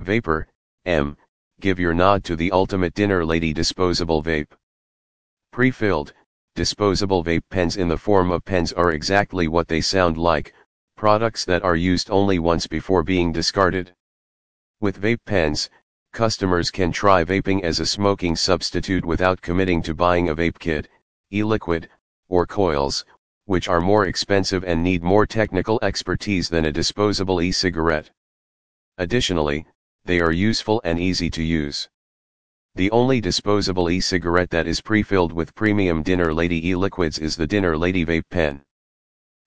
Vapor, M, give your nod to the ultimate dinner lady disposable vape. Pre-filled, disposable vape pens in the form of pens are exactly what they sound like, products that are used only once before being discarded. With vape pens, customers can try vaping as a smoking substitute without committing to buying a vape kit, e-liquid, or coils, which are more expensive and need more technical expertise than a disposable e-cigarette. Additionally, they are useful and easy to use. The only disposable e-cigarette that is pre-filled with premium Dinner Lady e-liquids is the Dinner Lady Vape Pen.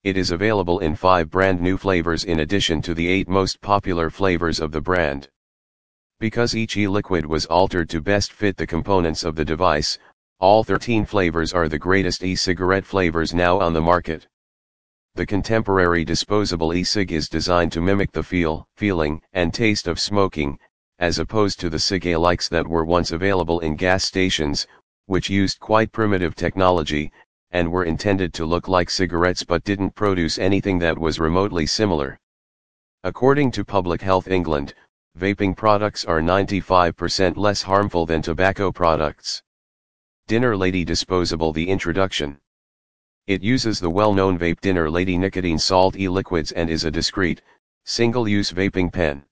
It is available in 5 brand new flavors in addition to the 8 most popular flavors of the brand. Because each e-liquid was altered to best fit the components of the device, all 13 flavors are the greatest e-cigarette flavors now on the market. The contemporary disposable e-cig is designed to mimic the feel, feeling, and taste of smoking, as opposed to the cig-alikes that were once available in gas stations, which used quite primitive technology, and were intended to look like cigarettes but didn't produce anything that was remotely similar. According to Public Health England, vaping products are 95% less harmful than tobacco products. Dinner Lady Disposable The Introduction It uses the well-known Vape Dinner Lady nicotine salt e-liquids and is a discreet, single-use vaping pen.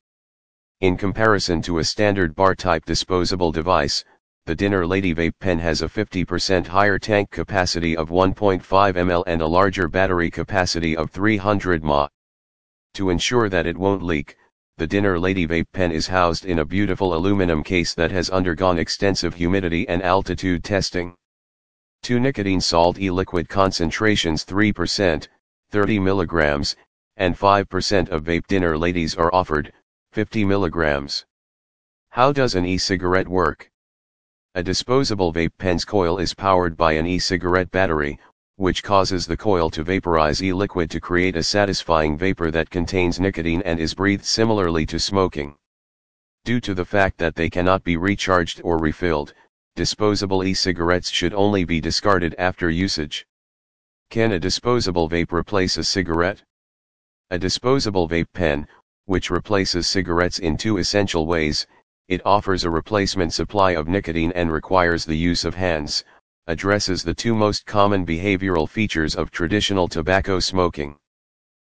In comparison to a standard bar-type disposable device, the Dinner Lady Vape Pen has a 50% higher tank capacity of 1.5 ml and a larger battery capacity of 300 mAh. To ensure that it won't leak, the Dinner Lady Vape Pen is housed in a beautiful aluminum case that has undergone extensive humidity and altitude testing. Two nicotine salt e-liquid concentrations 3%, 30 mg, and 5% of Vape Dinner Ladies are offered, 50 mg. How does an e-cigarette work? A disposable vape pen's coil is powered by an e-cigarette battery, which causes the coil to vaporize e-liquid to create a satisfying vapor that contains nicotine and is breathed similarly to smoking. Due to the fact that they cannot be recharged or refilled, disposable e-cigarettes should only be discarded after usage. Can a disposable vape replace a cigarette? A disposable vape pen, which replaces cigarettes in two essential ways, it offers a replacement supply of nicotine and requires the use of hands, addresses the two most common behavioral features of traditional tobacco smoking.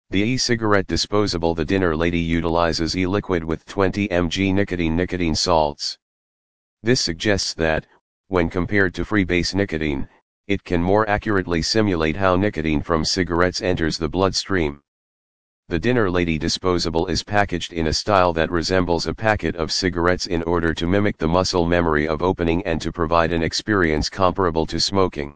The e-cigarette disposable The Dinner Lady utilizes e-liquid with 20 mg nicotine nicotine salts. This suggests that, when compared to freebase nicotine, it can more accurately simulate how nicotine from cigarettes enters the bloodstream. The Dinner Lady disposable is packaged in a style that resembles a packet of cigarettes in order to mimic the muscle memory of opening and to provide an experience comparable to smoking.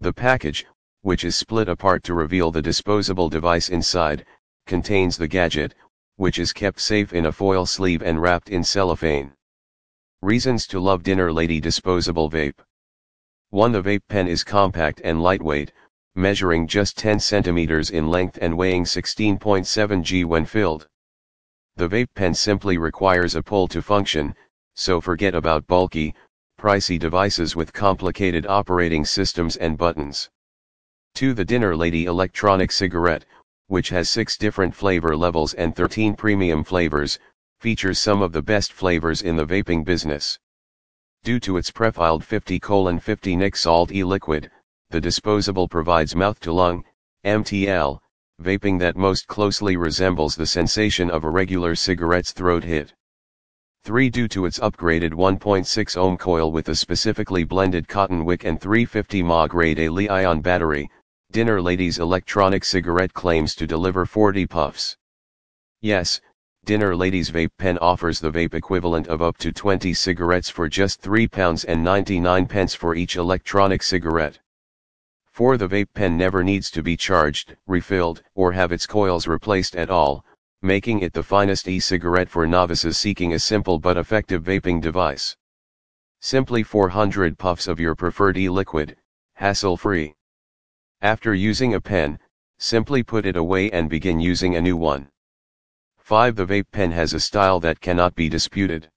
The package, which is split apart to reveal the disposable device inside, contains the gadget, which is kept safe in a foil sleeve and wrapped in cellophane. Reasons to love Dinner Lady disposable vape. 1. The vape pen is compact and lightweight, measuring just 10 centimeters in length and weighing 16.7 g when filled. The vape pen simply requires a pull to function, so forget about bulky, pricey devices with complicated operating systems and buttons. 2. The Dinner Lady electronic cigarette, which has 6 different flavor levels and 13 premium flavors, features some of the best flavors in the vaping business. Due to its prefilled 50-50 nic salt e-liquid, the disposable provides mouth-to-lung, MTL, vaping that most closely resembles the sensation of a regular cigarette's throat hit. 3. Due to its upgraded 1.6 ohm coil with a specifically blended cotton wick and 350 mAh grade A Li-ion battery, Dinner Lady's electronic cigarette claims to deliver 40 puffs. Yes, Dinner Ladies vape pen offers the vape equivalent of up to 20 cigarettes for just £3 and 99 pence for each electronic cigarette. 4. The vape pen never needs to be charged, refilled, or have its coils replaced at all, making it the finest e-cigarette for novices seeking a simple but effective vaping device. Simply 400 puffs of your preferred e-liquid, hassle-free. After using a pen, simply put it away and begin using a new one. 5. The vape pen has a style that cannot be disputed.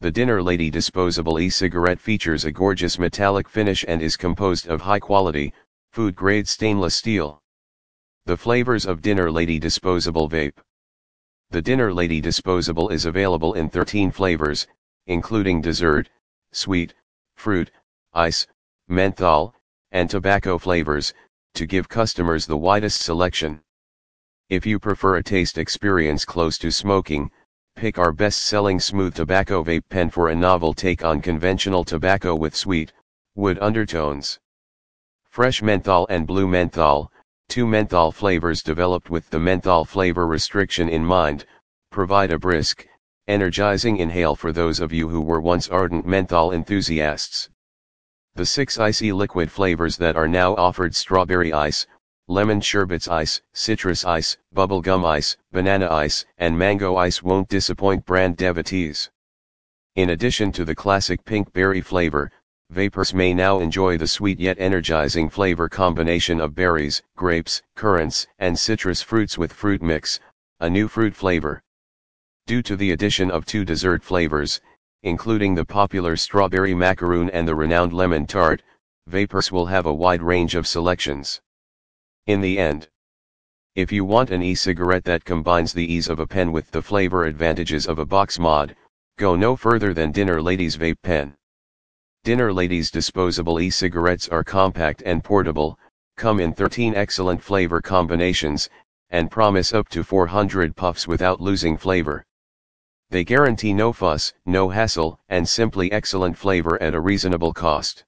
The Dinner Lady disposable e-cigarette features a gorgeous metallic finish and is composed of high-quality, food-grade stainless steel. The flavors of Dinner Lady disposable vape. The Dinner Lady disposable is available in 13 flavors, including dessert, sweet, fruit, ice, menthol, and tobacco flavors, to give customers the widest selection. If you prefer a taste experience close to smoking, pick our best-selling smooth tobacco vape pen for a novel take on conventional tobacco with sweet, wood undertones. Fresh menthol and blue menthol, two menthol flavors developed with the menthol flavor restriction in mind, provide a brisk, energizing inhale for those of you who were once ardent menthol enthusiasts. The six icy liquid flavors that are now offered strawberry ice, lemon sherbets ice, citrus ice, bubblegum ice, banana ice, and mango ice won't disappoint brand devotees. In addition to the classic pink berry flavor, vapers may now enjoy the sweet yet energizing flavor combination of berries, grapes, currants, and citrus fruits with fruit mix, a new fruit flavor. Due to the addition of two dessert flavors, including the popular strawberry macaroon and the renowned lemon tart, vapers will have a wide range of selections. In the end, if you want an e-cigarette that combines the ease of a pen with the flavor advantages of a box mod, go no further than Dinner Ladies Vape Pen. Dinner Ladies disposable e-cigarettes are compact and portable, come in 13 excellent flavor combinations, and promise up to 400 puffs without losing flavor. They guarantee no fuss, no hassle, and simply excellent flavor at a reasonable cost.